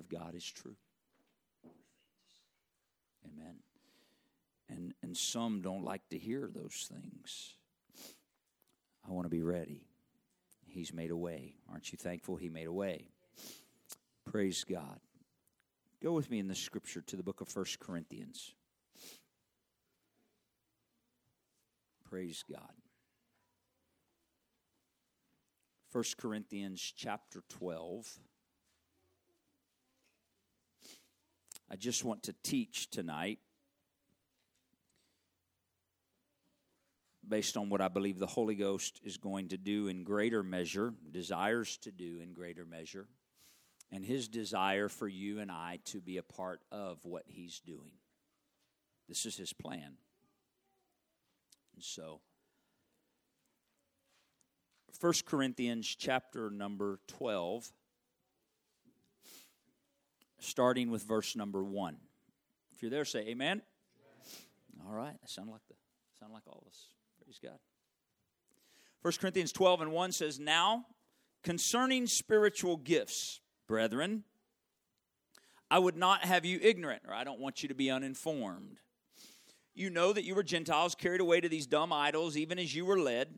of God is true. Amen. And, and some don't like to hear those things. I want to be ready. He's made a way. Aren't you thankful He made a way? Praise God. Go with me in the scripture to the book of First Corinthians. Praise God. 1 Corinthians chapter 12. I just want to teach tonight based on what I believe the Holy Ghost is going to do in greater measure, desires to do in greater measure, and his desire for you and I to be a part of what he's doing. This is his plan. And so, 1 Corinthians chapter number 12, starting with verse number 1. If you're there, say amen. amen. All right. That sound like the sound like all of us. Praise God. 1 Corinthians 12 and 1 says, Now concerning spiritual gifts, brethren, I would not have you ignorant, or I don't want you to be uninformed. You know that you were Gentiles carried away to these dumb idols, even as you were led.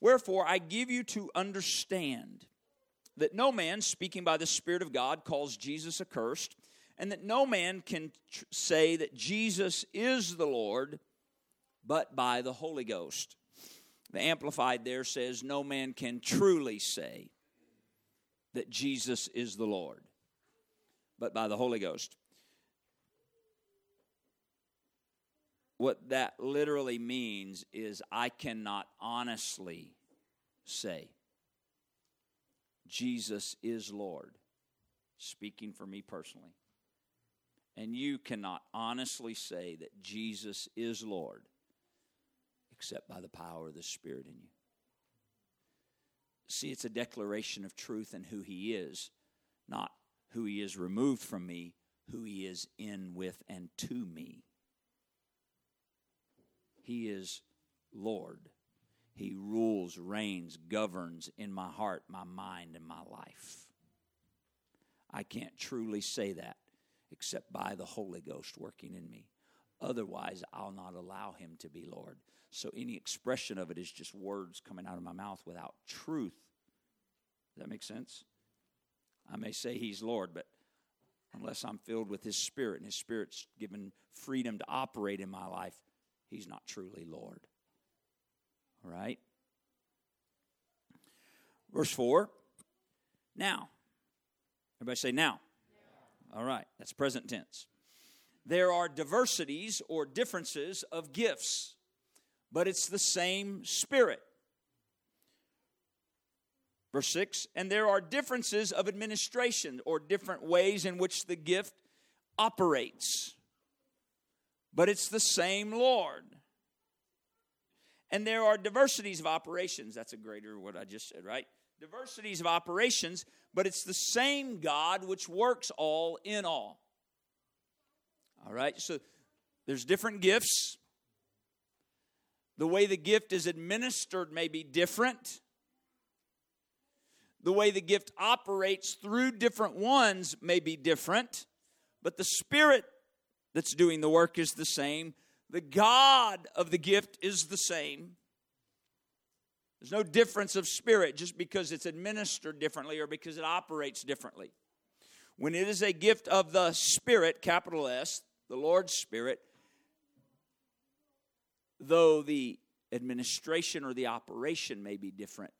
Wherefore, I give you to understand that no man, speaking by the Spirit of God, calls Jesus accursed, and that no man can tr- say that Jesus is the Lord but by the Holy Ghost. The Amplified there says, No man can truly say that Jesus is the Lord, but by the Holy Ghost. What that literally means is I cannot honestly say, Jesus is Lord, speaking for me personally. And you cannot honestly say that Jesus is Lord except by the power of the Spirit in you. See, it's a declaration of truth and who He is, not who He is removed from me, who He is in, with, and to me. He is Lord. He rules, reigns, governs in my heart, my mind, and my life. I can't truly say that except by the Holy Ghost working in me. Otherwise, I'll not allow him to be Lord. So any expression of it is just words coming out of my mouth without truth. Does that make sense? I may say he's Lord, but unless I'm filled with his spirit and his spirit's given freedom to operate in my life, he's not truly Lord. Right? Verse 4. Now. Everybody say now. All right. That's present tense. There are diversities or differences of gifts, but it's the same Spirit. Verse 6 And there are differences of administration or different ways in which the gift operates, but it's the same Lord. And there are diversities of operations. That's a greater what I just said, right? Diversities of operations, but it's the same God which works all in all. All right, so there's different gifts. The way the gift is administered may be different. The way the gift operates through different ones may be different, but the Spirit that's doing the work is the same. The God of the gift is the same. There's no difference of spirit just because it's administered differently or because it operates differently. When it is a gift of the Spirit, capital S, the Lord's Spirit, though the administration or the operation may be different,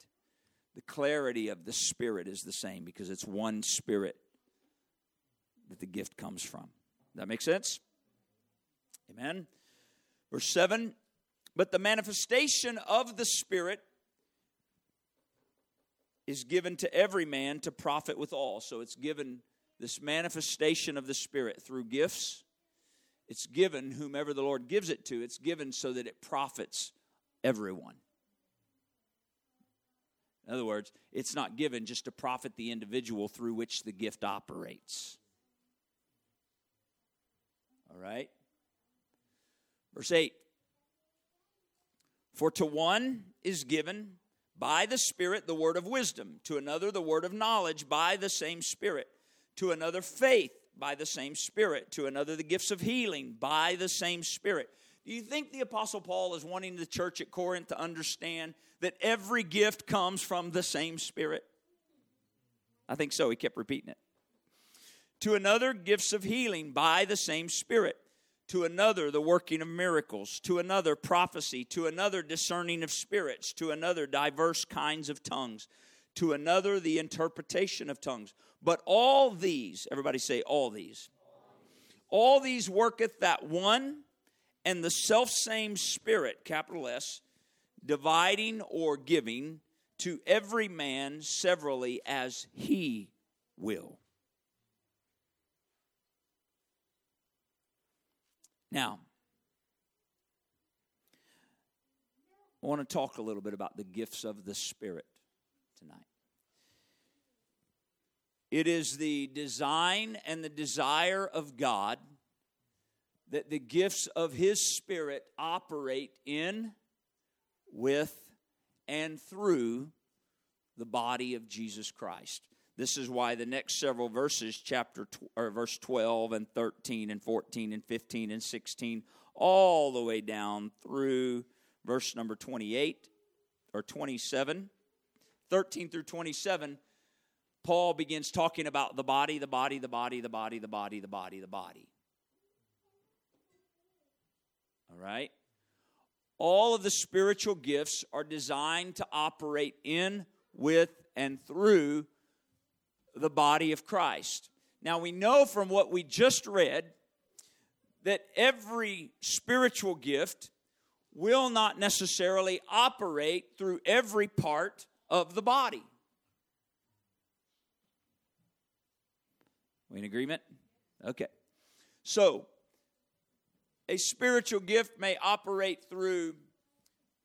the clarity of the Spirit is the same because it's one Spirit that the gift comes from. That make sense? Amen. Verse 7 But the manifestation of the Spirit is given to every man to profit with all. So it's given this manifestation of the Spirit through gifts. It's given whomever the Lord gives it to, it's given so that it profits everyone. In other words, it's not given just to profit the individual through which the gift operates. All right? Verse 8 For to one is given by the Spirit the word of wisdom, to another the word of knowledge by the same Spirit to another faith by the same Spirit, to another the gifts of healing by the same Spirit. Do you think the Apostle Paul is wanting the church at Corinth to understand that every gift comes from the same Spirit? I think so. He kept repeating it. To another, gifts of healing by the same Spirit. To another, the working of miracles. To another, prophecy. To another, discerning of spirits. To another, diverse kinds of tongues. To another, the interpretation of tongues. But all these, everybody say, all these. All these worketh that one and the self same Spirit, capital S, dividing or giving to every man severally as he will. Now, I want to talk a little bit about the gifts of the Spirit tonight. It is the design and the desire of God that the gifts of His Spirit operate in, with, and through the body of Jesus Christ. This is why the next several verses, chapter or verse 12 and 13 and 14 and 15 and 16, all the way down through verse number 28 or 27, 13 through 27, Paul begins talking about the body, the body, the body, the body, the body, the body, the body. All right? All of the spiritual gifts are designed to operate in, with, and through the body of Christ. Now, we know from what we just read that every spiritual gift will not necessarily operate through every part of the body. We in agreement? Okay. So, a spiritual gift may operate through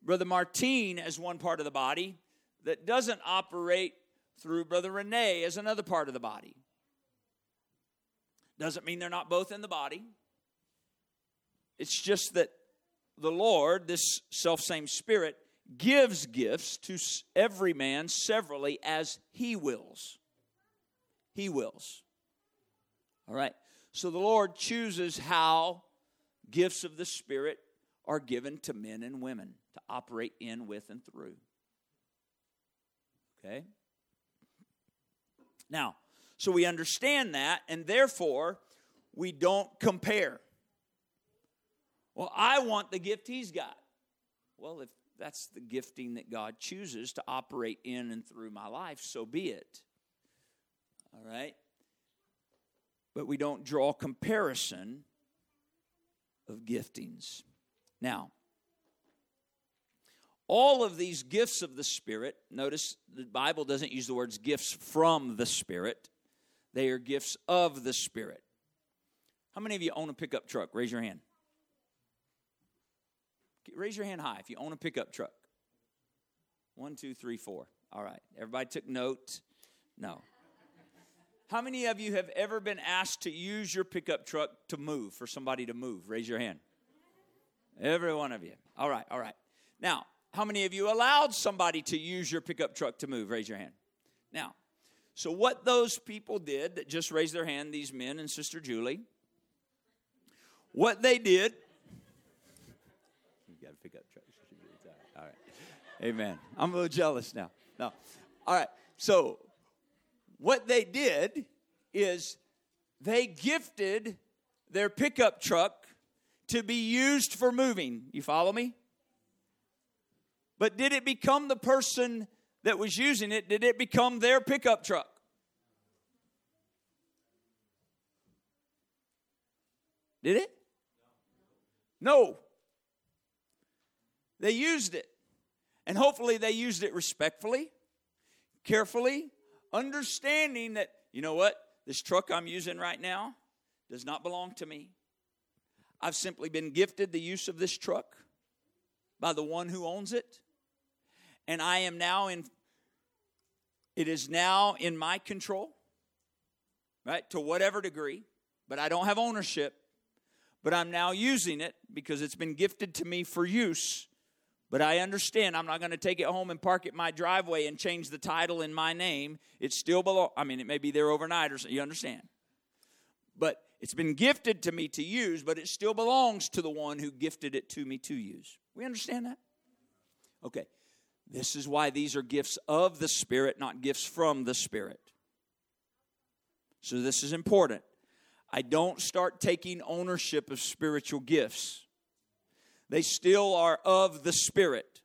Brother Martine as one part of the body that doesn't operate through Brother Renee as another part of the body. Doesn't mean they're not both in the body. It's just that the Lord, this self same Spirit, gives gifts to every man severally as He wills. He wills. All right. So the Lord chooses how gifts of the Spirit are given to men and women to operate in, with, and through. Okay? Now, so we understand that, and therefore we don't compare. Well, I want the gift he's got. Well, if that's the gifting that God chooses to operate in and through my life, so be it. All right? But we don't draw comparison of giftings. Now, all of these gifts of the Spirit, notice the Bible doesn't use the words gifts from the Spirit, they are gifts of the Spirit. How many of you own a pickup truck? Raise your hand. Raise your hand high if you own a pickup truck. One, two, three, four. All right. Everybody took note? No. How many of you have ever been asked to use your pickup truck to move, for somebody to move? Raise your hand. Every one of you. All right, all right. Now, how many of you allowed somebody to use your pickup truck to move? Raise your hand. Now, so what those people did that just raised their hand, these men and Sister Julie, what they did. You got a pickup truck. All right. Amen. I'm a little jealous now. No. All right. So, what they did is they gifted their pickup truck to be used for moving. You follow me? But did it become the person that was using it? Did it become their pickup truck? Did it? No. They used it. And hopefully they used it respectfully, carefully, understanding that, you know what, this truck I'm using right now does not belong to me. I've simply been gifted the use of this truck by the one who owns it and I am now in, it is now in my control, right, to whatever degree, but I don't have ownership, but I'm now using it because it's been gifted to me for use But I understand I'm not going to take it home and park it my driveway and change the title in my name. It still belong. I mean, it may be there overnight or. You understand? But it's been gifted to me to use, but it still belongs to the one who gifted it to me to use. We understand that? Okay. This is why these are gifts of the Spirit, not gifts from the Spirit. So this is important. I don't start taking ownership of spiritual gifts, they still are of the Spirit.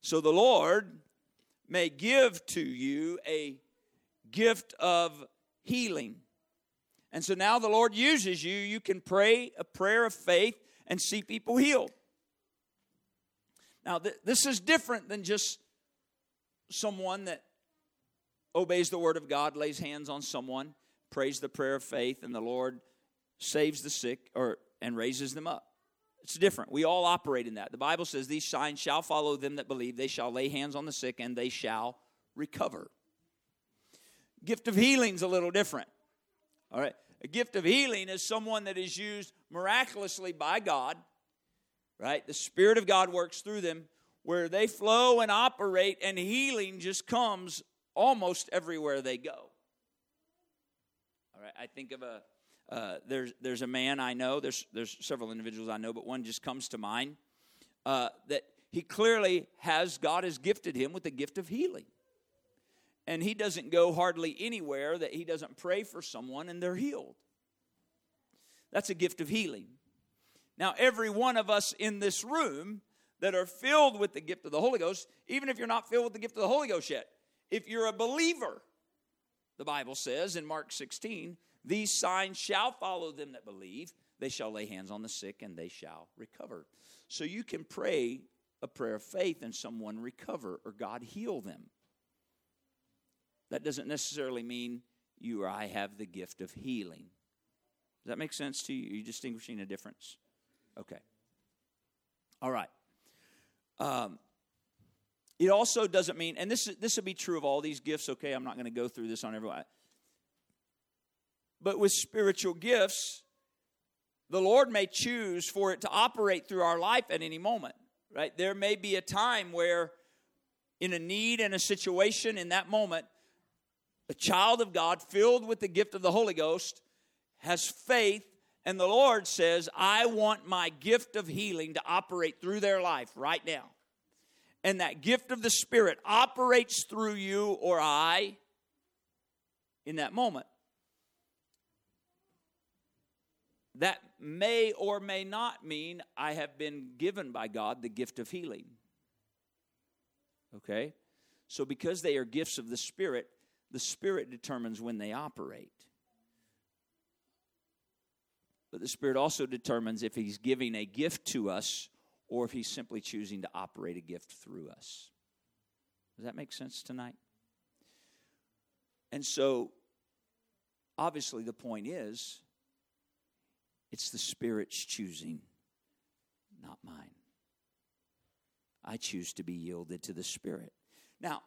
So the Lord may give to you a gift of healing. And so now the Lord uses you. You can pray a prayer of faith and see people healed. Now, th- this is different than just someone that obeys the word of God, lays hands on someone, prays the prayer of faith, and the Lord saves the sick or and raises them up. It's different. We all operate in that. The Bible says these signs shall follow them that believe. They shall lay hands on the sick and they shall recover. Gift of healing is a little different. All right. A gift of healing is someone that is used miraculously by God, right? The Spirit of God works through them where they flow and operate, and healing just comes almost everywhere they go. All right. I think of a uh, there's there's a man I know. There's there's several individuals I know, but one just comes to mind uh, that he clearly has God has gifted him with the gift of healing, and he doesn't go hardly anywhere that he doesn't pray for someone and they're healed. That's a gift of healing. Now, every one of us in this room that are filled with the gift of the Holy Ghost, even if you're not filled with the gift of the Holy Ghost yet, if you're a believer, the Bible says in Mark 16, these signs shall follow them that believe. They shall lay hands on the sick and they shall recover. So you can pray a prayer of faith and someone recover or God heal them. That doesn't necessarily mean you or I have the gift of healing. Does that make sense to you? Are you distinguishing a difference? Okay. All right. Um, it also doesn't mean, and this this will be true of all these gifts. Okay, I'm not going to go through this on everyone. But with spiritual gifts, the Lord may choose for it to operate through our life at any moment, right? There may be a time where, in a need and a situation in that moment, a child of God filled with the gift of the Holy Ghost has faith, and the Lord says, I want my gift of healing to operate through their life right now. And that gift of the Spirit operates through you or I in that moment. that may or may not mean I have been given by God the gift of healing. Okay? So, because they are gifts of the Spirit, the Spirit determines when they operate. But the Spirit also determines if He's giving a gift to us or if He's simply choosing to operate a gift through us. Does that make sense tonight? And so, obviously, the point is it's the Spirit's choosing, not mine. I choose to be yielded to the Spirit. Now,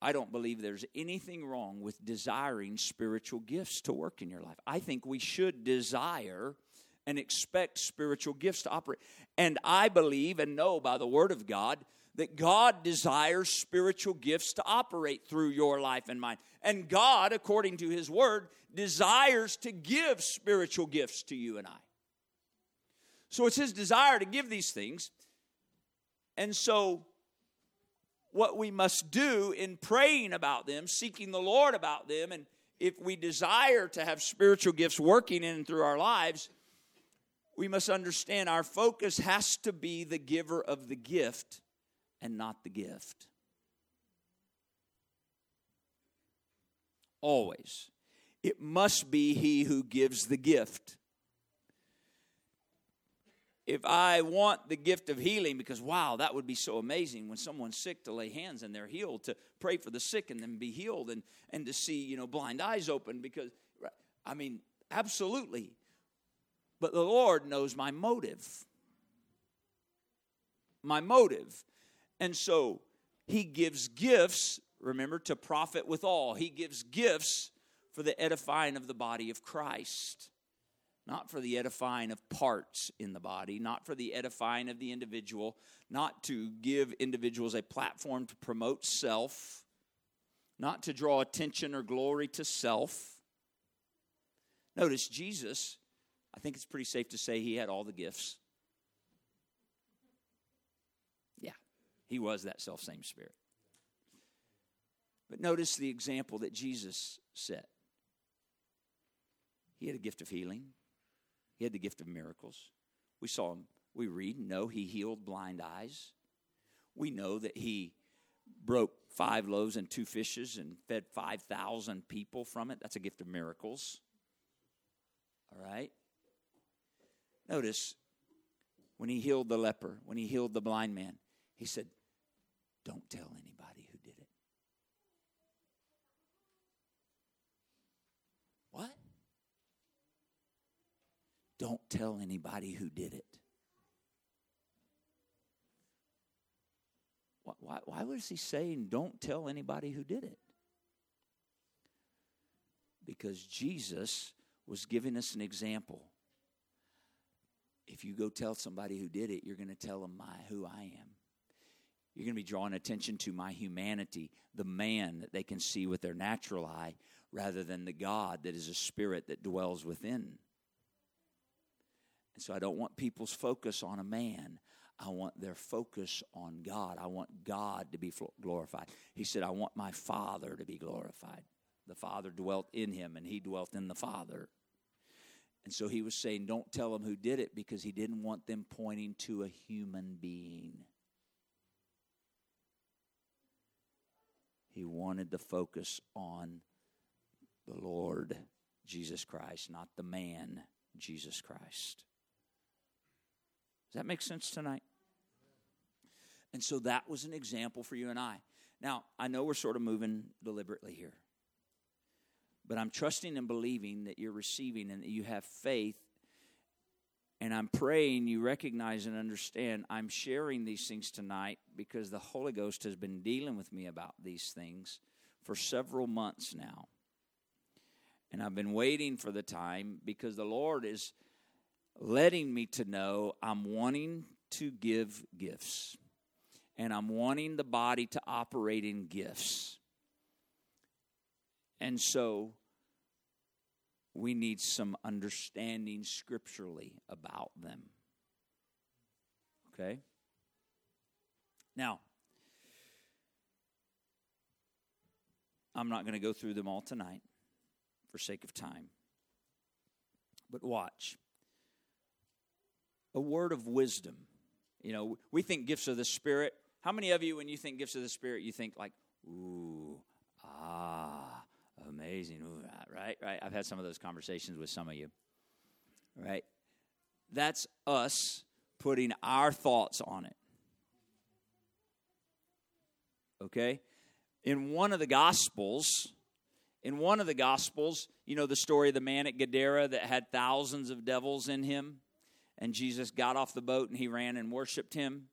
I don't believe there's anything wrong with desiring spiritual gifts to work in your life. I think we should desire and expect spiritual gifts to operate. And I believe and know by the Word of God that God desires spiritual gifts to operate through your life and mine. And God, according to His Word, desires to give spiritual gifts to you and I. So it's His desire to give these things. And so, what we must do in praying about them, seeking the Lord about them, and if we desire to have spiritual gifts working in and through our lives, we must understand our focus has to be the giver of the gift and not the gift. Always. It must be he who gives the gift. If I want the gift of healing, because wow, that would be so amazing when someone's sick to lay hands and they're healed, to pray for the sick and then be healed and, and to see, you know, blind eyes open because, I mean, absolutely. But the Lord knows my motive. My motive. And so he gives gifts, remember, to profit with all. He gives gifts for the edifying of the body of Christ. Not for the edifying of parts in the body, not for the edifying of the individual, not to give individuals a platform to promote self, not to draw attention or glory to self. Notice Jesus, I think it's pretty safe to say he had all the gifts. Yeah, he was that self same spirit. But notice the example that Jesus set. He had a gift of healing. He had the gift of miracles. We saw him, we read, know he healed blind eyes. We know that he broke five loaves and two fishes and fed 5,000 people from it. That's a gift of miracles. All right? Notice when he healed the leper, when he healed the blind man, he said, Don't tell anybody who did it. What? Don't tell anybody who did it. Why, why was he saying, don't tell anybody who did it? Because Jesus was giving us an example. If you go tell somebody who did it, you're going to tell them my, who I am. You're going to be drawing attention to my humanity, the man that they can see with their natural eye, rather than the God that is a spirit that dwells within. And so I don't want people's focus on a man. I want their focus on God. I want God to be glorified. He said, I want my Father to be glorified. The Father dwelt in him, and he dwelt in the Father. And so he was saying, Don't tell them who did it because he didn't want them pointing to a human being. He wanted to focus on the Lord Jesus Christ, not the man Jesus Christ. Does that make sense tonight? And so that was an example for you and I. Now, I know we're sort of moving deliberately here, but I'm trusting and believing that you're receiving and that you have faith. And I'm praying you recognize and understand I'm sharing these things tonight because the Holy Ghost has been dealing with me about these things for several months now. And I've been waiting for the time because the Lord is letting me to know I'm wanting to give gifts. And I'm wanting the body to operate in gifts. And so we need some understanding scripturally about them. Okay? Now, I'm not going to go through them all tonight for sake of time. But watch a word of wisdom. You know, we think gifts of the Spirit. How many of you, when you think gifts of the Spirit, you think like, ooh, ah, amazing, ooh, right? Right? I've had some of those conversations with some of you, right? That's us putting our thoughts on it. Okay? In one of the Gospels, in one of the Gospels, you know the story of the man at Gadara that had thousands of devils in him? And Jesus got off the boat and he ran and worshiped him.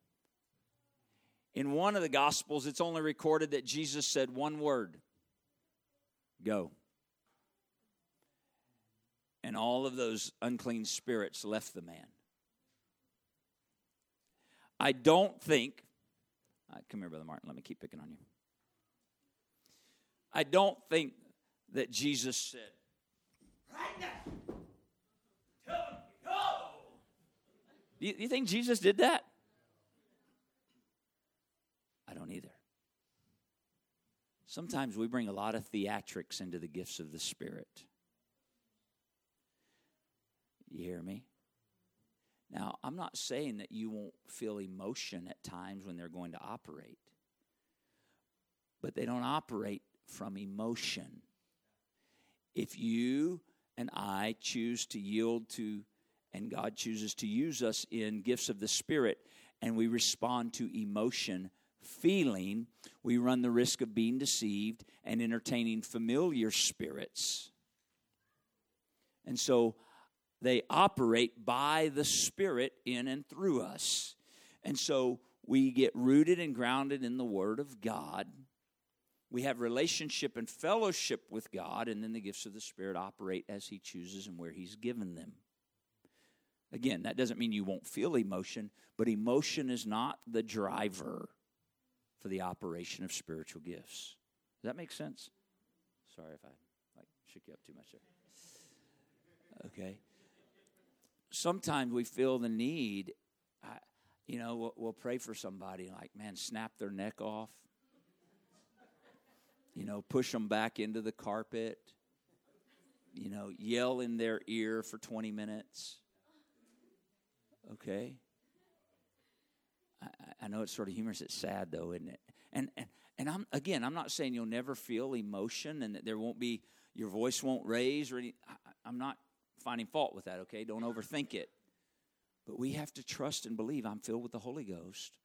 In one of the Gospels, it's only recorded that Jesus said one word go. And all of those unclean spirits left the man. I don't think, uh, come here, Brother Martin, let me keep picking on you. I don't think that Jesus said, right now, You, you think Jesus did that? I don't either. Sometimes we bring a lot of theatrics into the gifts of the Spirit. You hear me? Now, I'm not saying that you won't feel emotion at times when they're going to operate, but they don't operate from emotion. If you and I choose to yield to and God chooses to use us in gifts of the Spirit, and we respond to emotion, feeling, we run the risk of being deceived and entertaining familiar spirits. And so they operate by the Spirit in and through us. And so we get rooted and grounded in the Word of God. We have relationship and fellowship with God, and then the gifts of the Spirit operate as He chooses and where He's given them. Again, that doesn't mean you won't feel emotion, but emotion is not the driver for the operation of spiritual gifts. Does that make sense? Sorry if I like shook you up too much there. Okay. Sometimes we feel the need. I, you know, we'll, we'll pray for somebody like, man, snap their neck off. You know, push them back into the carpet. You know, yell in their ear for 20 minutes. Okay? I, I know it's sort of humorous. It's sad, though, isn't it? And, and, and I'm, again, I'm not saying you'll never feel emotion and that there won't be, your voice won't raise or any, I, I'm not finding fault with that, okay? Don't overthink it. But we have to trust and believe I'm filled with the Holy Ghost.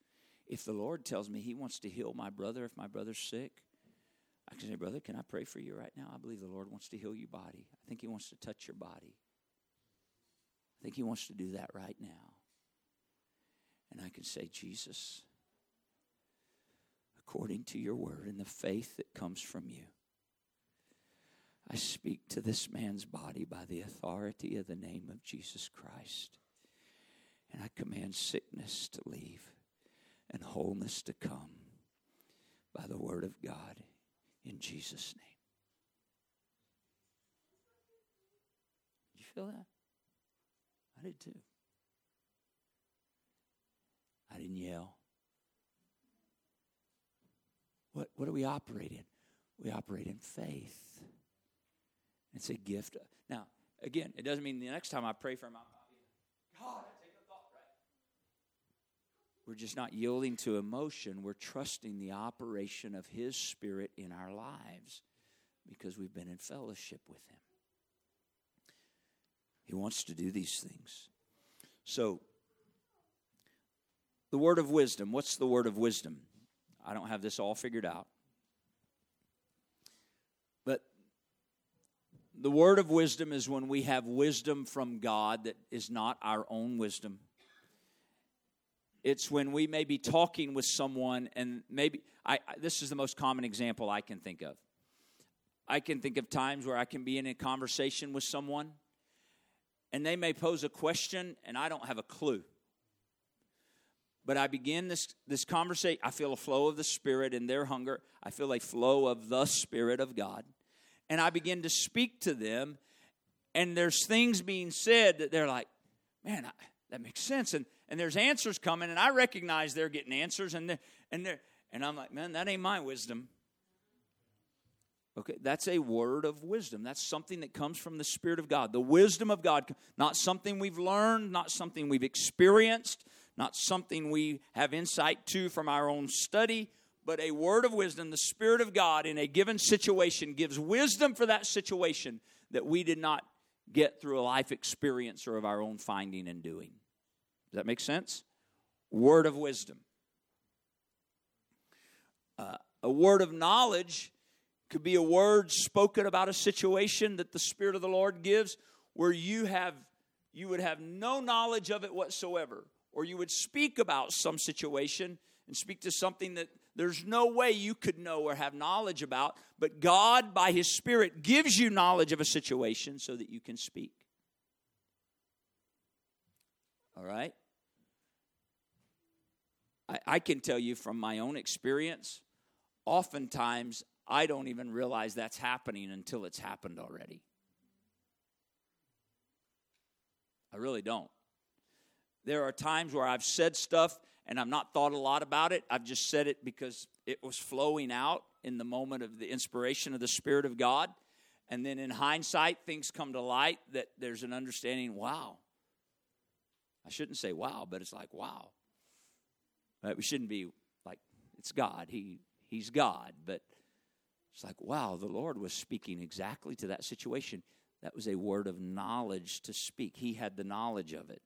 If the Lord tells me He wants to heal my brother, if my brother's sick, I can say, Brother, can I pray for you right now? I believe the Lord wants to heal your body. I think He wants to touch your body. I think He wants to do that right now. And I can say, Jesus, according to your word and the faith that comes from you, I speak to this man's body by the authority of the name of Jesus Christ. And I command sickness to leave and wholeness to come by the word of God in Jesus' name. You feel that? I did too. I didn't yell. What, what do we operate in? We operate in faith. It's a gift. Now, again, it doesn't mean the next time I pray for him, I'm God, I take a thought right. We're just not yielding to emotion. We're trusting the operation of His Spirit in our lives because we've been in fellowship with Him. He wants to do these things. So, the word of wisdom. What's the word of wisdom? I don't have this all figured out. But the word of wisdom is when we have wisdom from God that is not our own wisdom. It's when we may be talking with someone, and maybe I, this is the most common example I can think of. I can think of times where I can be in a conversation with someone, and they may pose a question, and I don't have a clue. But I begin this, this conversation. I feel a flow of the Spirit in their hunger. I feel a flow of the Spirit of God. And I begin to speak to them. And there's things being said that they're like, man, I, that makes sense. And, and there's answers coming. And I recognize they're getting answers. And, they're, and, they're, and I'm like, man, that ain't my wisdom. Okay, that's a word of wisdom. That's something that comes from the Spirit of God. The wisdom of God, not something we've learned, not something we've experienced, not something we have insight to from our own study, but a word of wisdom. The Spirit of God in a given situation gives wisdom for that situation that we did not get through a life experience or of our own finding and doing. Does that make sense? Word of wisdom. Uh, a word of knowledge could be a word spoken about a situation that the Spirit of the Lord gives where you have you would have no knowledge of it whatsoever or you would speak about some situation and speak to something that there's no way you could know or have knowledge about, but God, by His Spirit, gives you knowledge of a situation so that you can speak. All right? I, I can tell you from my own experience, oftentimes I don't even realize that's happening until it's happened already. I really don't. There are times where I've said stuff and I've not thought a lot about it. I've just said it because it was flowing out in the moment of the inspiration of the Spirit of God. And then in hindsight, things come to light that there's an understanding wow. I shouldn't say wow, but it's like wow. Right? We shouldn't be like, it's God. He, he's God. But it's like, wow, the Lord was speaking exactly to that situation. That was a word of knowledge to speak. He had the knowledge of it.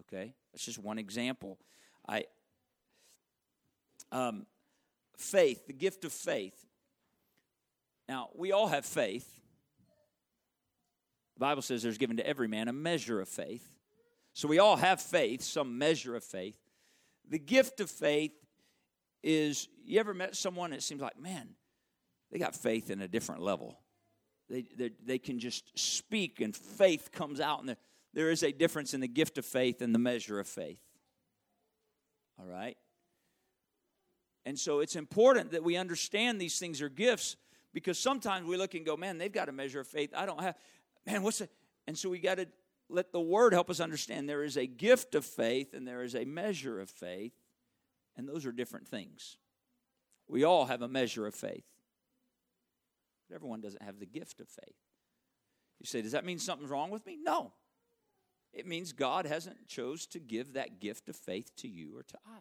Okay, that's just one example. I um, faith, the gift of faith. Now we all have faith. The Bible says there's given to every man a measure of faith. So we all have faith, some measure of faith. The gift of faith is you ever met someone that seems like, man, they got faith in a different level. They, they, they can just speak and faith comes out and there is a difference in the gift of faith and the measure of faith. All right? And so it's important that we understand these things are gifts because sometimes we look and go, man, they've got a measure of faith. I don't have, man, what's it? And so we got to let the word help us understand there is a gift of faith and there is a measure of faith, and those are different things. We all have a measure of faith, but everyone doesn't have the gift of faith. You say, does that mean something's wrong with me? No. It means God hasn't chose to give that gift of faith to you or to I.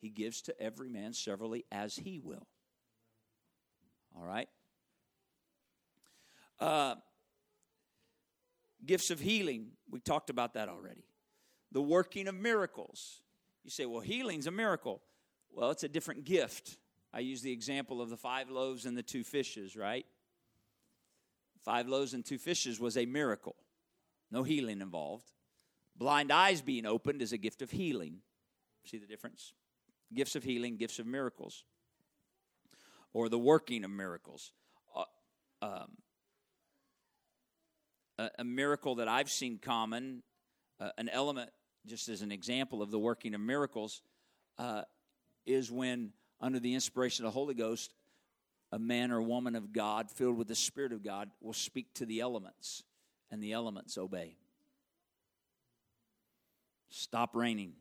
He gives to every man severally as he will. All right? Uh, gifts of healing, we talked about that already. The working of miracles. You say, well, healing's a miracle. Well, it's a different gift. I use the example of the five loaves and the two fishes, right? Five loaves and two fishes was a miracle, no healing involved. Blind eyes being opened is a gift of healing. See the difference? Gifts of healing, gifts of miracles, or the working of miracles. Uh, um, a, a, miracle that I've seen common, uh, an element, just as an example of the working of miracles, uh, is when, under the inspiration of the Holy Ghost, a man or woman of God filled with the Spirit of God will speak to the elements, and the elements obey. Stop raining.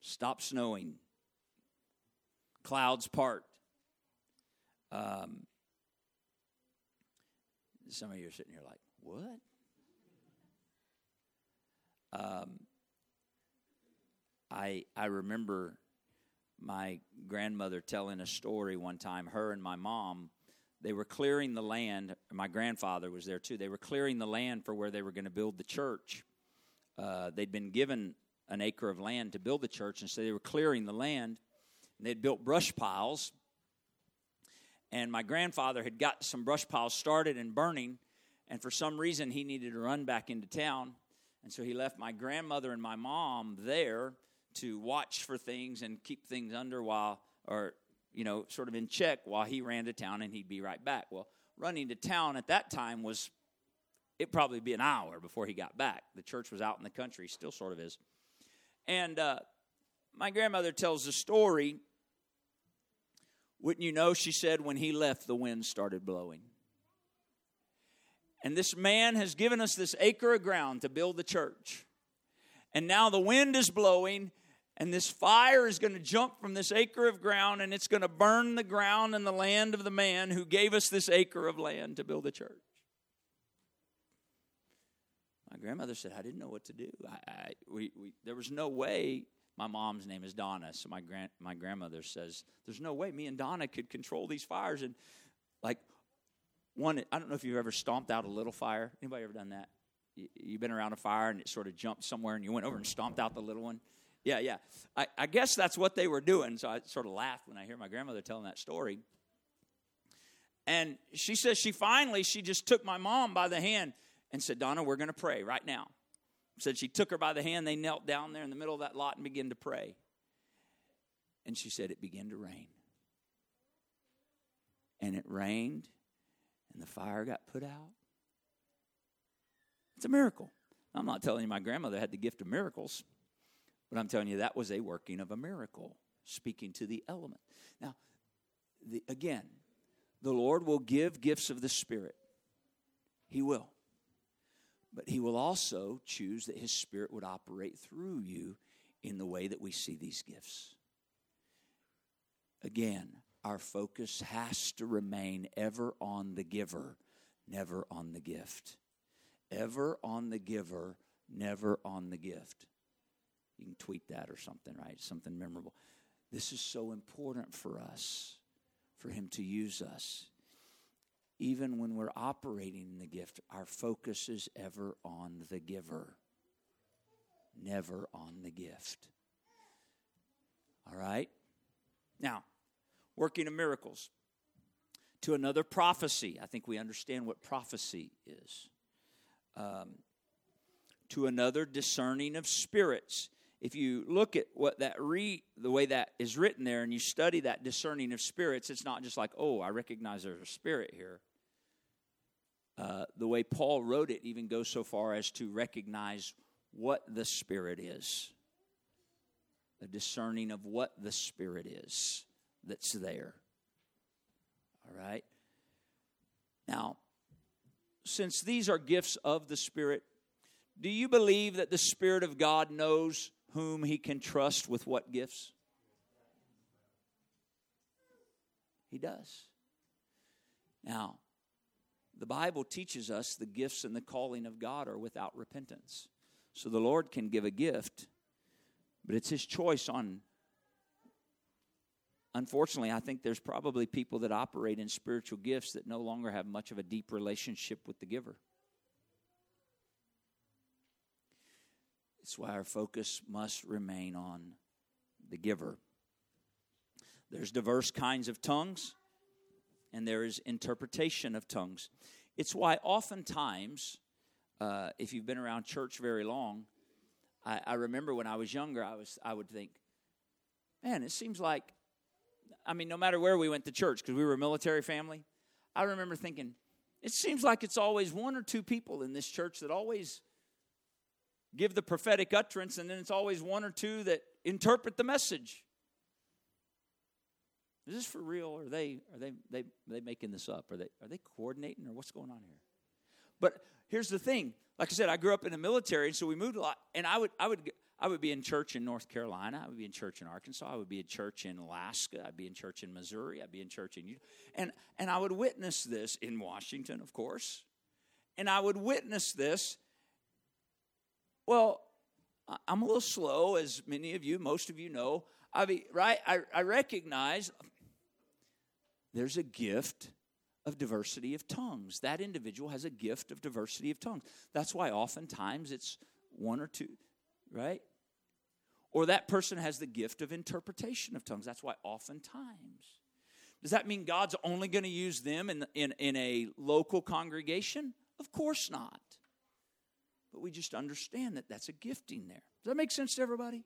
Stop snowing. Clouds part. Um, some of you are sitting here like, what? Um, I I remember my grandmother telling a story one time. Her and my mom, they were clearing the land. My grandfather was there too. They were clearing the land for where they were going to build the church. Uh, they'd been given an acre of land to build the church, and so they were clearing the land. And they'd built brush piles. And my grandfather had got some brush piles started and burning, and for some reason he needed to run back into town. And so he left my grandmother and my mom there to watch for things and keep things under while, or, you know, sort of in check while he ran to town and he'd be right back. Well, running to town at that time was, it probably be an hour before he got back. The church was out in the country, still sort of is. And uh, my grandmother tells the story. Wouldn't you know, she said, when he left, the wind started blowing. And this man has given us this acre of ground to build the church. And now the wind is blowing, and this fire is going to jump from this acre of ground and it's going to burn the ground and the land of the man who gave us this acre of land to build a church. My grandmother said, I didn't know what to do. I, I, we, we, there was no way. My mom's name is Donna, so my, grand, my grandmother says, There's no way me and Donna could control these fires. And like, one, I don't know if you've ever stomped out a little fire. Anybody ever done that? You've been around a fire and it sort of jumped somewhere and you went over and stomped out the little one. Yeah, yeah. I, I guess that's what they were doing. So I sort of laughed when I hear my grandmother telling that story. And she says she finally, she just took my mom by the hand and said, Donna, we're going to pray right now. Said she took her by the hand. They knelt down there in the middle of that lot and began to pray. And she said, it began to rain. And it rained, and the fire got put out. It's a miracle. I'm not telling you my grandmother had the gift of miracles. But I'm telling you, that was a working of a miracle, speaking to the element. Now, the, again, the Lord will give gifts of the Spirit. He will. But He will also choose that His Spirit would operate through you in the way that we see these gifts. Again, our focus has to remain ever on the giver, never on the gift. Ever on the giver, never on the gift. You can tweet that or something, right? Something memorable. This is so important for us, for Him to use us. Even when we're operating in the gift, our focus is ever on the giver, never on the gift. All right? Now, working of miracles. To another prophecy. I think we understand what prophecy is. Um, to another discerning of spirits if you look at what that re the way that is written there and you study that discerning of spirits it's not just like oh i recognize there's a spirit here uh, the way Paul wrote it even goes so far as to recognize what the Spirit is, a discerning of what the Spirit is that's there. All right? Now, since these are gifts of the Spirit, do you believe that the Spirit of God knows whom He can trust with what gifts? He does. Now, the Bible teaches us the gifts and the calling of God are without repentance. So the Lord can give a gift, but it's His choice on. Unfortunately, I think there's probably people that operate in spiritual gifts that no longer have much of a deep relationship with the giver. It's why our focus must remain on the giver. There's diverse kinds of tongues, and there is interpretation of tongues. It's why oftentimes, uh, if you've been around church very long, I, I remember when I was younger, I was I would think, man, it seems like, I mean, no matter where we went to church, because we were a military family, I remember thinking, it seems like it's always one or two people in this church that always give the prophetic utterance, and then it's always one or two that interpret the message. Is this for real? Or are they are they they are they making this up? Are they are they coordinating or what's going on here? But here's the thing. Like I said, I grew up in the military, and so we moved a lot. And I would I would I would be in church in North Carolina. I would be in church in Arkansas. I would be in church in Alaska. I'd be in church in Missouri. I'd be in church in Utah. And and I would witness this in Washington, of course. And I would witness this. Well, I'm a little slow, as many of you, most of you know. I mean, right? I, I recognize there's a gift of diversity of tongues. That individual has a gift of diversity of tongues. That's why oftentimes it's one or two, right? Or that person has the gift of interpretation of tongues. That's why oftentimes. Does that mean God's only going to use them in, in, in a local congregation? Of course not. But we just understand that that's a gifting there. Does that make sense to everybody?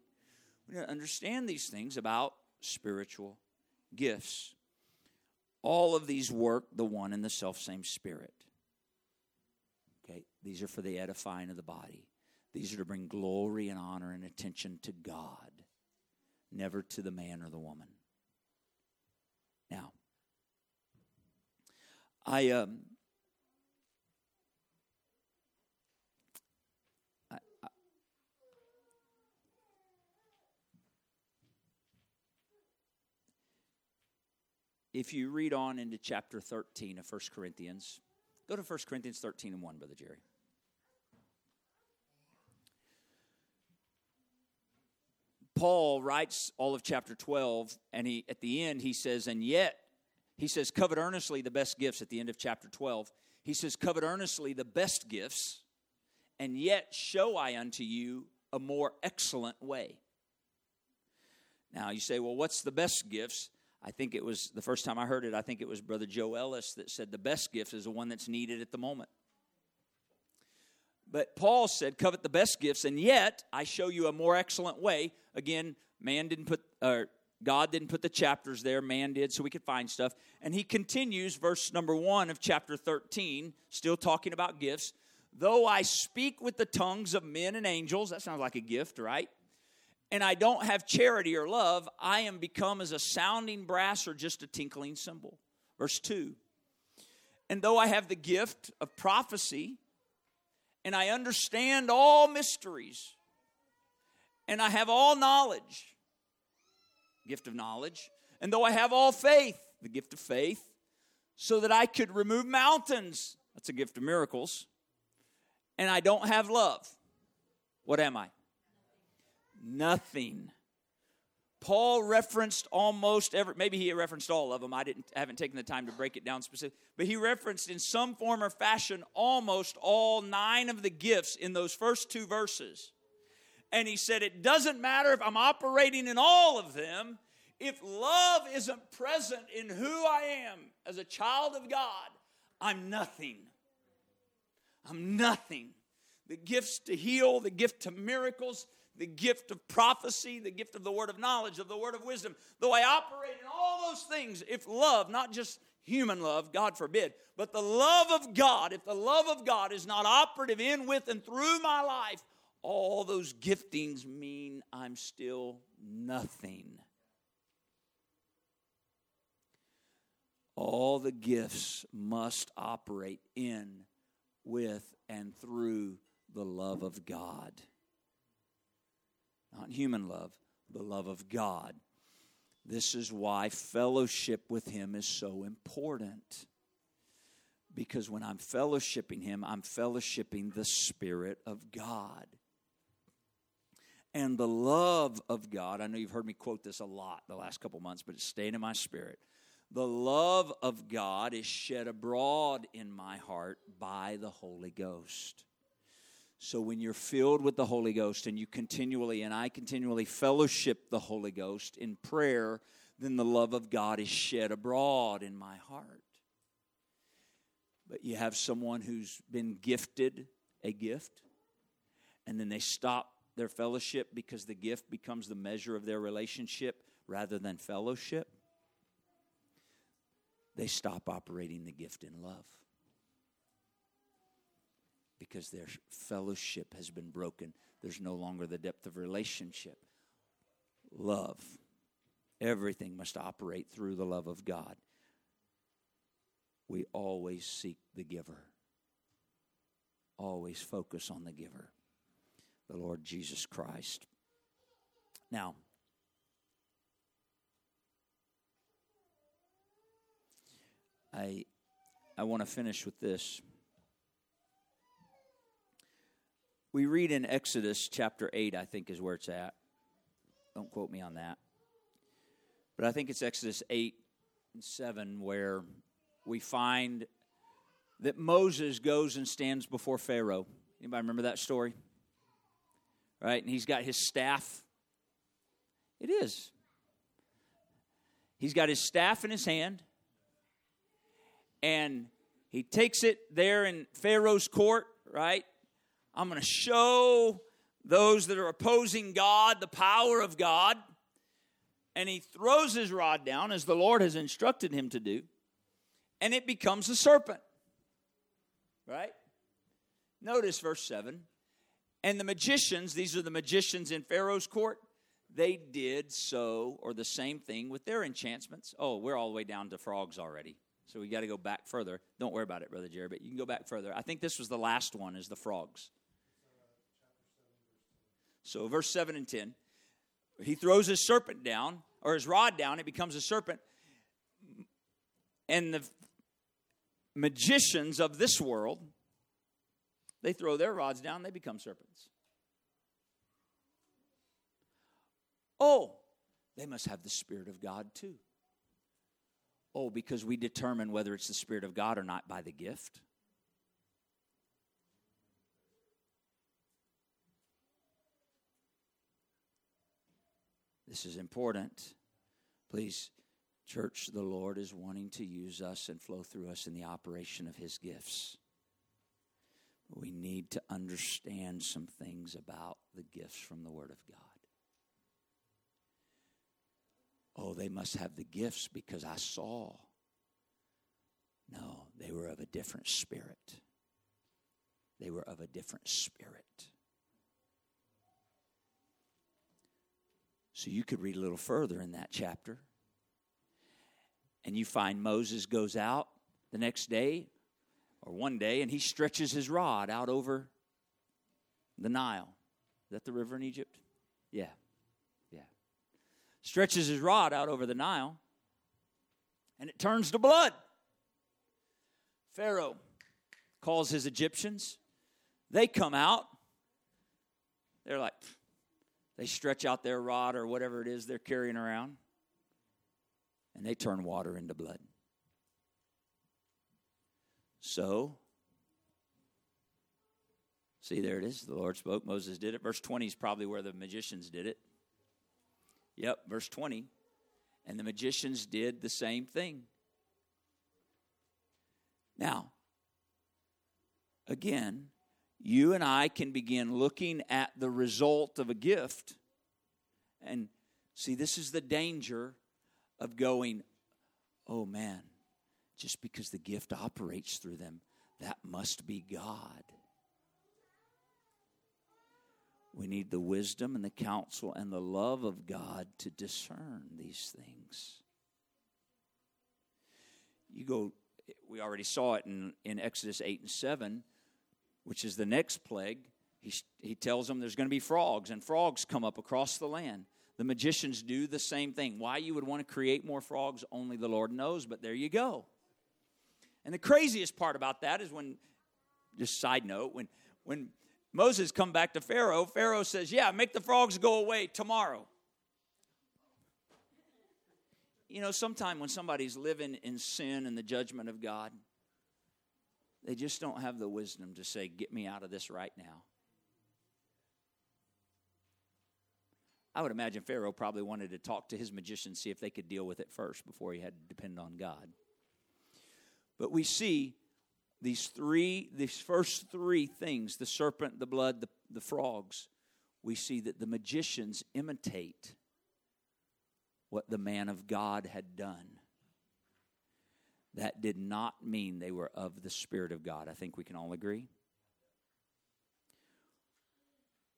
We understand these things about spiritual gifts. All of these work the one and the self same Spirit. Okay, these are for the edifying of the body. These are to bring glory and honor and attention to God, never to the man or the woman. Now, I um, if you read on into chapter 13 of 1 Corinthians, go to 1 Corinthians 13 and 1, Brother Jerry. Paul writes all of chapter 12, and he at the end he says, and yet, he says, covet earnestly the best gifts at the end of chapter 12. He says, covet earnestly the best gifts, and yet show I unto you a more excellent way. Now you say, well, what's the best gifts? I think it was the first time I heard it, I think it was Brother Joe Ellis that said the best gift is the one that's needed at the moment. But Paul said, covet the best gifts, and yet I show you a more excellent way. Again, man didn't put, or God didn't put the chapters there, man did, so we could find stuff. And he continues, verse number one of chapter 13, still talking about gifts. Though I speak with the tongues of men and angels, that sounds like a gift, right? And I don't have charity or love, I am become as a sounding brass or just a tinkling cymbal. Verse 2. And though I have the gift of prophecy, and I understand all mysteries, and I have all knowledge, gift of knowledge, and though I have all faith, the gift of faith, so that I could remove mountains, that's a gift of miracles, and I don't have love, what am I? Nothing. Paul referenced almost every, maybe he referenced all of them. I didn't, haven't taken the time to break it down specifically, but he referenced in some form or fashion almost all nine of the gifts in those first two verses. And he said, It doesn't matter if I'm operating in all of them, if love isn't present in who I am as a child of God, I'm nothing. I'm nothing. The gifts to heal, the gift to miracles, the gift of prophecy, the gift of the word of knowledge, of the word of wisdom. Though I operate in all those things, if love, not just human love, God forbid. But the love of God, if the love of God is not operative in, with, and through my life, all those giftings mean I'm still nothing. All the gifts must operate in, with, and through the love of God. Not human love, the love of God. This is why fellowship with Him is so important. Because when I'm fellowshipping Him, I'm fellowshipping the Spirit of God. And the love of God, I know you've heard me quote this a lot the last couple months, but it's staying in my spirit. The love of God is shed abroad in my heart by the Holy Ghost. So when you're filled with the Holy Ghost and you continually, and I continually fellowship the Holy Ghost in prayer, then the love of God is shed abroad in my heart. But you have someone who's been gifted a gift, and then they stop their fellowship because the gift becomes the measure of their relationship rather than fellowship. They stop operating the gift in love because their fellowship has been broken. There's no longer the depth of relationship. Love. Everything must operate through the love of God. We always seek the giver, always focus on the giver, the Lord Jesus Christ. Now, I, I want to finish with this. We read in Exodus chapter 8, I think is where it's at. Don't quote me on that. But I think it's Exodus 8 and 7 where we find that Moses goes and stands before Pharaoh. Anybody remember that story? Right? And he's got his staff. It is. He's got his staff in his hand. And he takes it there in Pharaoh's court, right? I'm going to show those that are opposing God the power of God. And he throws his rod down as the Lord has instructed him to do, and it becomes a serpent. Right? Notice verse 7. And the magicians, these are the magicians in Pharaoh's court, they did so or the same thing with their enchantments. Oh, we're all the way down to frogs already. So we got to go back further. Don't worry about it, Brother Jerry, but you can go back further. I think this was the last one, is the frogs. So, verse 7 and 10, he throws his serpent down, or his rod down, it becomes a serpent. And the magicians of this world, they throw their rods down, they become serpents. Oh, they must have the Spirit of God too. Oh, because we determine whether it's the Spirit of God or not by the gift. This is important. Please, church, the Lord is wanting to use us and flow through us in the operation of His gifts. We need to understand some things about the gifts from the Word of God. Oh, they must have the gifts because I saw. No, they were of a different spirit. They were of a different spirit. So you could read a little further in that chapter. And you find Moses goes out the next day or one day and he stretches his rod out over the Nile. Is that the river in Egypt? Yeah. Yeah. Stretches his rod out over the Nile and it turns to blood. Pharaoh calls his Egyptians. They come out. They're like, they stretch out their rod or whatever it is they're carrying around, and they turn water into blood. So, see, there it is. The Lord spoke, Moses did it. Verse 20 is probably where the magicians did it. Yep, verse 20. And the magicians did the same thing. Now, again, you and I can begin looking at the result of a gift. And see, this is the danger of going, oh man, just because the gift operates through them, that must be God. We need the wisdom and the counsel and the love of God to discern these things. You go, we already saw it in, in Exodus 8 and 7, which is the next plague. He, he tells them there's going to be frogs, and frogs come up across the land. The magicians do the same thing. Why you would want to create more frogs, only the Lord knows, but there you go. And the craziest part about that is when, just side note, when, when Moses come back to Pharaoh, Pharaoh says, Yeah, make the frogs go away tomorrow. You know, sometime when somebody's living in sin and the judgment of God, they just don't have the wisdom to say, Get me out of this right now. I would imagine Pharaoh probably wanted to talk to his magicians, see if they could deal with it first before he had to depend on God. But we see these three, these first three things the serpent, the blood, the, the frogs we see that the magicians imitate what the man of God had done. That did not mean they were of the Spirit of God. I think we can all agree.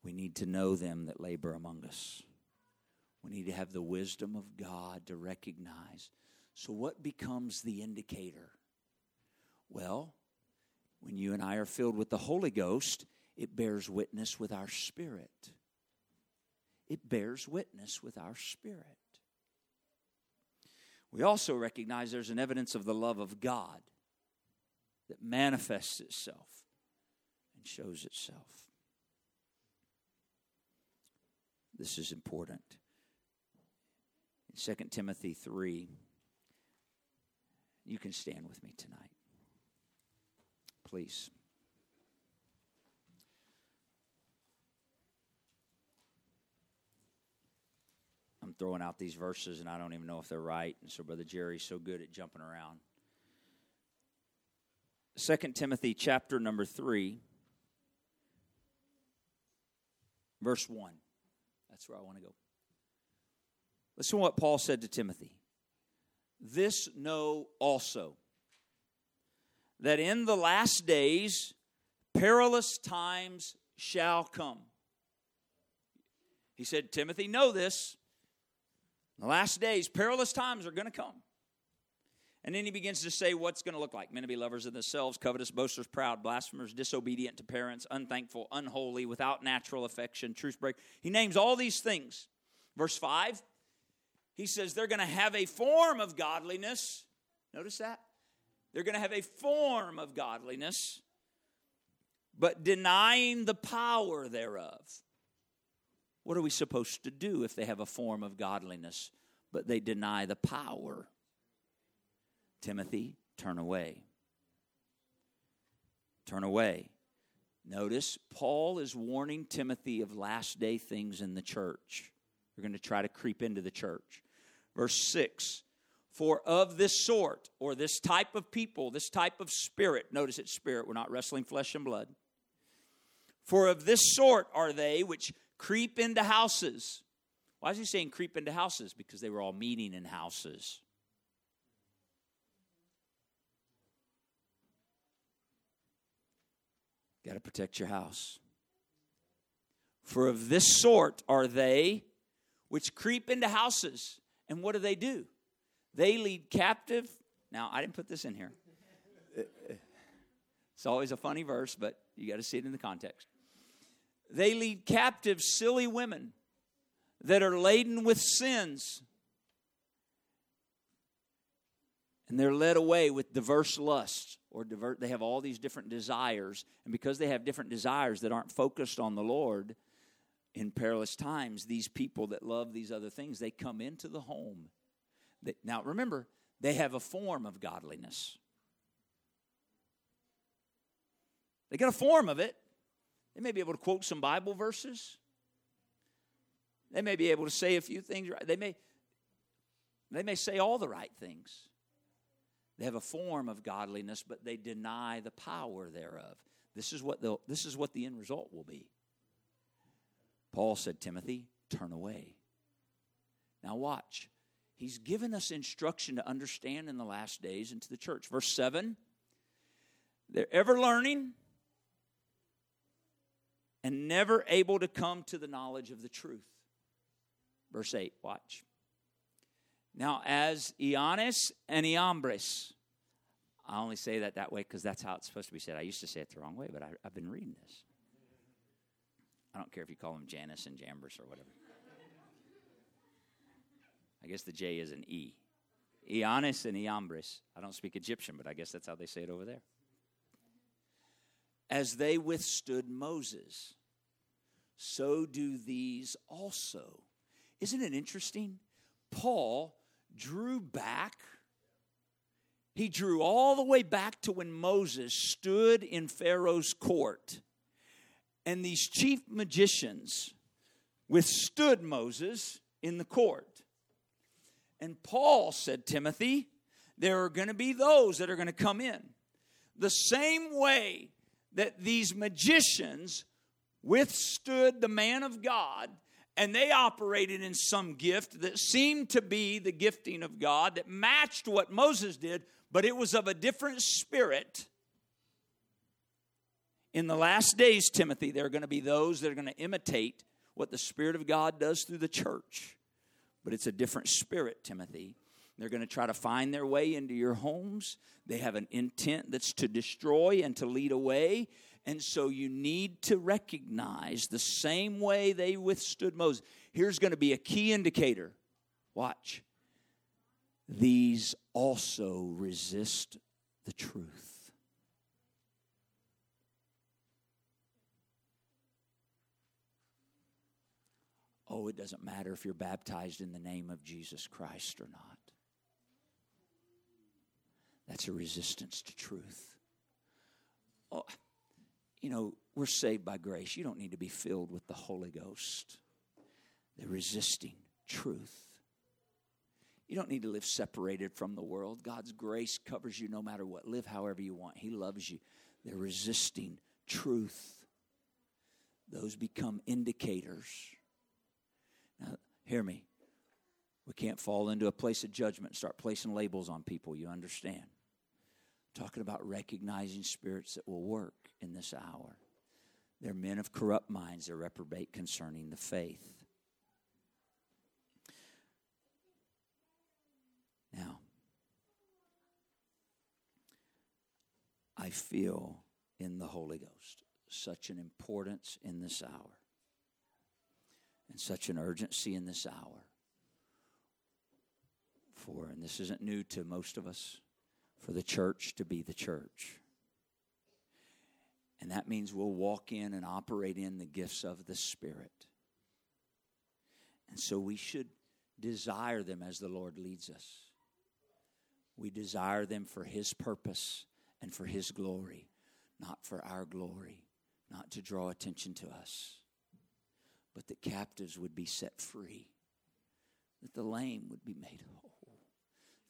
We need to know them that labor among us. We need to have the wisdom of God to recognize. So, what becomes the indicator? Well, when you and I are filled with the Holy Ghost, it bears witness with our spirit. It bears witness with our spirit. We also recognize there's an evidence of the love of God that manifests itself and shows itself. This is important. In 2 Timothy 3, you can stand with me tonight please. Throwing out these verses and I don't even know if they're right. And so Brother Jerry's so good at jumping around. 2 Timothy chapter number 3, verse 1. That's where I want to go. Listen to what Paul said to Timothy. This know also that in the last days perilous times shall come. He said, Timothy, know this. In the last days, perilous times are going to come. And then he begins to say what's going to look like. Men to be lovers of themselves, covetous, boasters, proud, blasphemers, disobedient to parents, unthankful, unholy, without natural affection, truth break. He names all these things. Verse 5, he says they're going to have a form of godliness. Notice that? They're going to have a form of godliness, but denying the power thereof. What are we supposed to do if they have a form of godliness, but they deny the power? Timothy, turn away. Turn away. Notice, Paul is warning Timothy of last day things in the church. They're going to try to creep into the church. Verse 6 for of this sort, or this type of people, this type of spirit, notice it's spirit, we're not wrestling flesh and blood. For of this sort are they which creep into houses. Why is he saying creep into houses? Because they were all meeting in houses. Got to protect your house. For of this sort are they which creep into houses. And what do they do? They lead captive. Now, I didn't put this in here. It's always a funny verse, but you got to see it in the context. They lead captive silly women that are laden with sins. And they're led away with diverse lusts, or divert, they have all these different desires. And because they have different desires that aren't focused on the Lord in perilous times, these people that love these other things, they come into the home now remember, they have a form of godliness. They got a form of it. They may be able to quote some Bible verses. They may be able to say a few things right. They may, they may say all the right things. They have a form of godliness, but they deny the power thereof. This is what the, this is what the end result will be. Paul said, Timothy, turn away. Now watch. He's given us instruction to understand in the last days into the church. Verse 7 they're ever learning and never able to come to the knowledge of the truth. Verse 8, watch. Now, as Iannis and Iambres, I only say that that way because that's how it's supposed to be said. I used to say it the wrong way, but I, have been reading this. I don't care if you call them Janice and Jambres or whatever. I guess the J is an E. Iannis and Iambres. I don't speak Egyptian, but I guess that's how they say it over there. As they withstood Moses, so do these also. Isn't it interesting? Paul drew back. He drew all the way back to when Moses stood in Pharaoh's court. And these chief magicians withstood Moses in the court. And Paul said, Timothy, there are going to be those that are going to come in. The same way that these magicians withstood the man of God and they operated in some gift that seemed to be the gifting of God that matched what Moses did, but it was of a different spirit. In the last days, Timothy, there are going to be those that are going to imitate what the Spirit of God does through the church. But it's a different spirit, Timothy. They're going to try to find their way into your homes. They have an intent that's to destroy and to lead away. And so you need to recognize the same way they withstood Moses. Here's going to be a key indicator. Watch. These also resist the truth. Oh, it doesn't matter if you're baptized in the name of Jesus Christ or not. That's a resistance to truth. Oh, you know, we're saved by grace. You don't need to be filled with the Holy Ghost. They're resisting truth. You don't need to live separated from the world. God's grace covers you no matter what. Live however you want. He loves you. They're resisting truth. Those become indicators. Now, hear me. We can't fall into a place of judgment start placing labels on people. You understand? talking about recognizing spirits that will work in this hour. They're men of corrupt minds, they're reprobate concerning the faith. Now, I feel in the Holy Ghost such an importance in this hour and such an urgency in this hour for, and this isn't new to most of us, for the church to be the church. And that means we'll walk in and operate in the gifts of the Spirit. And so we should desire them as the Lord leads us. We desire them for His purpose and for His glory, not for our glory, not to draw attention to us, but that captives would be set free, that the lame would be made whole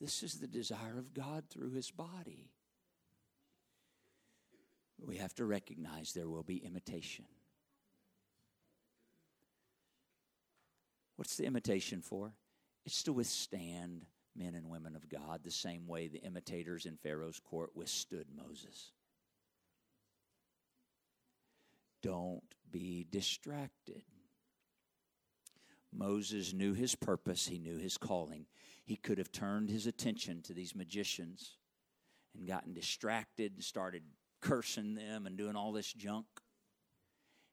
this is the desire of God through his body. We have to recognize there will be imitation. What's the imitation for? It's to withstand men and women of God the same way the imitators in Pharaoh's court withstood Moses. Don't be distracted. Moses knew his purpose, he knew his calling. He could have turned his attention to these magicians and gotten distracted and started cursing them and doing all this junk.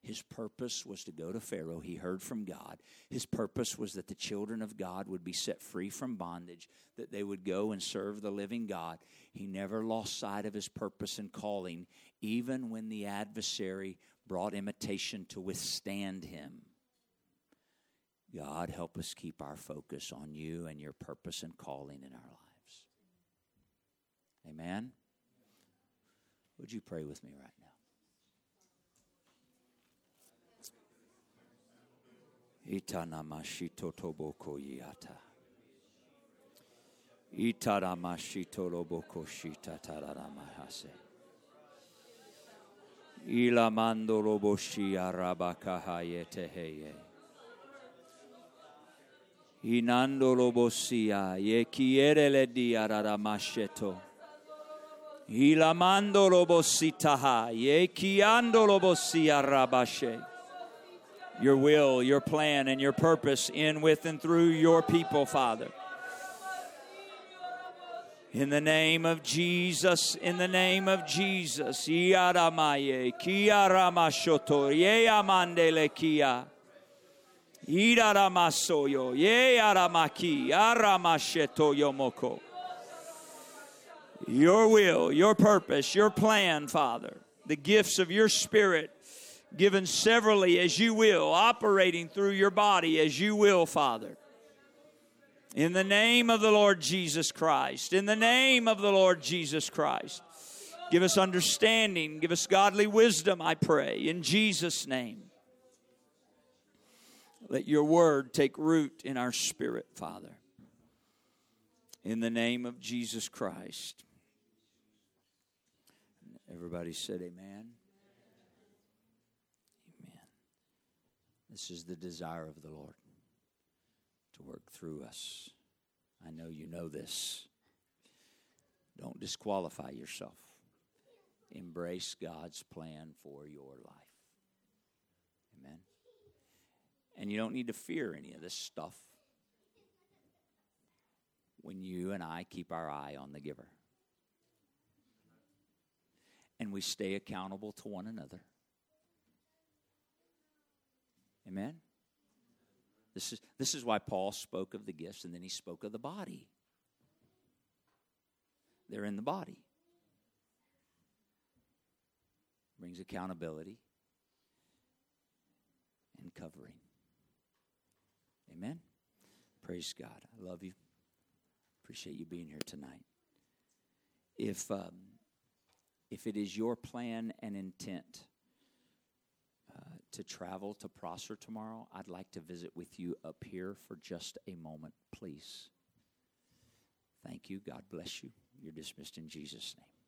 His purpose was to go to Pharaoh. He heard from God. His purpose was that the children of God would be set free from bondage, that they would go and serve the living God. He never lost sight of his purpose and calling, even when the adversary brought imitation to withstand him. God, help us keep our focus on you and your purpose and calling in our lives. Amen. Would you pray with me right now? Itanamashito toboko yata. Itaramashito roboko shita tararamahase. Ilamando roboshi arabakahayete heye. Hinandolo bosia, ye quiere le diarara masheto. Ilamandolo bositaha, ye kiandolo bosia rabashe. Your will, your plan, and your purpose in, with, and through your people, Father. In the name of Jesus, in the name of Jesus. Iaramaye, kiaramashoto, ye amandele kia. Iraramasoyo, ye aramaki, aramasheto yomoko. Your will, your purpose, your plan, Father. The gifts of your Spirit given severally as you will, operating through your body as you will, Father. In the name of the Lord Jesus Christ, in the name of the Lord Jesus Christ, give us understanding, give us godly wisdom, I pray, in Jesus' name. Let your word take root in our spirit, Father. In the name of Jesus Christ. Everybody said, Amen. Amen. This is the desire of the Lord to work through us. I know you know this. Don't disqualify yourself. Embrace God's plan for your life. Amen. And you don't need to fear any of this stuff when you and I keep our eye on the giver. And we stay accountable to one another. Amen. This is, this is why Paul spoke of the gifts and then he spoke of the body. They're in the body. Brings accountability and covering. Amen. Praise God. I love you. Appreciate you being here tonight. If um, if it is your plan and intent uh, to travel to Prosser tomorrow, I'd like to visit with you up here for just a moment, please. Thank you. God bless you. You're dismissed in Jesus' name.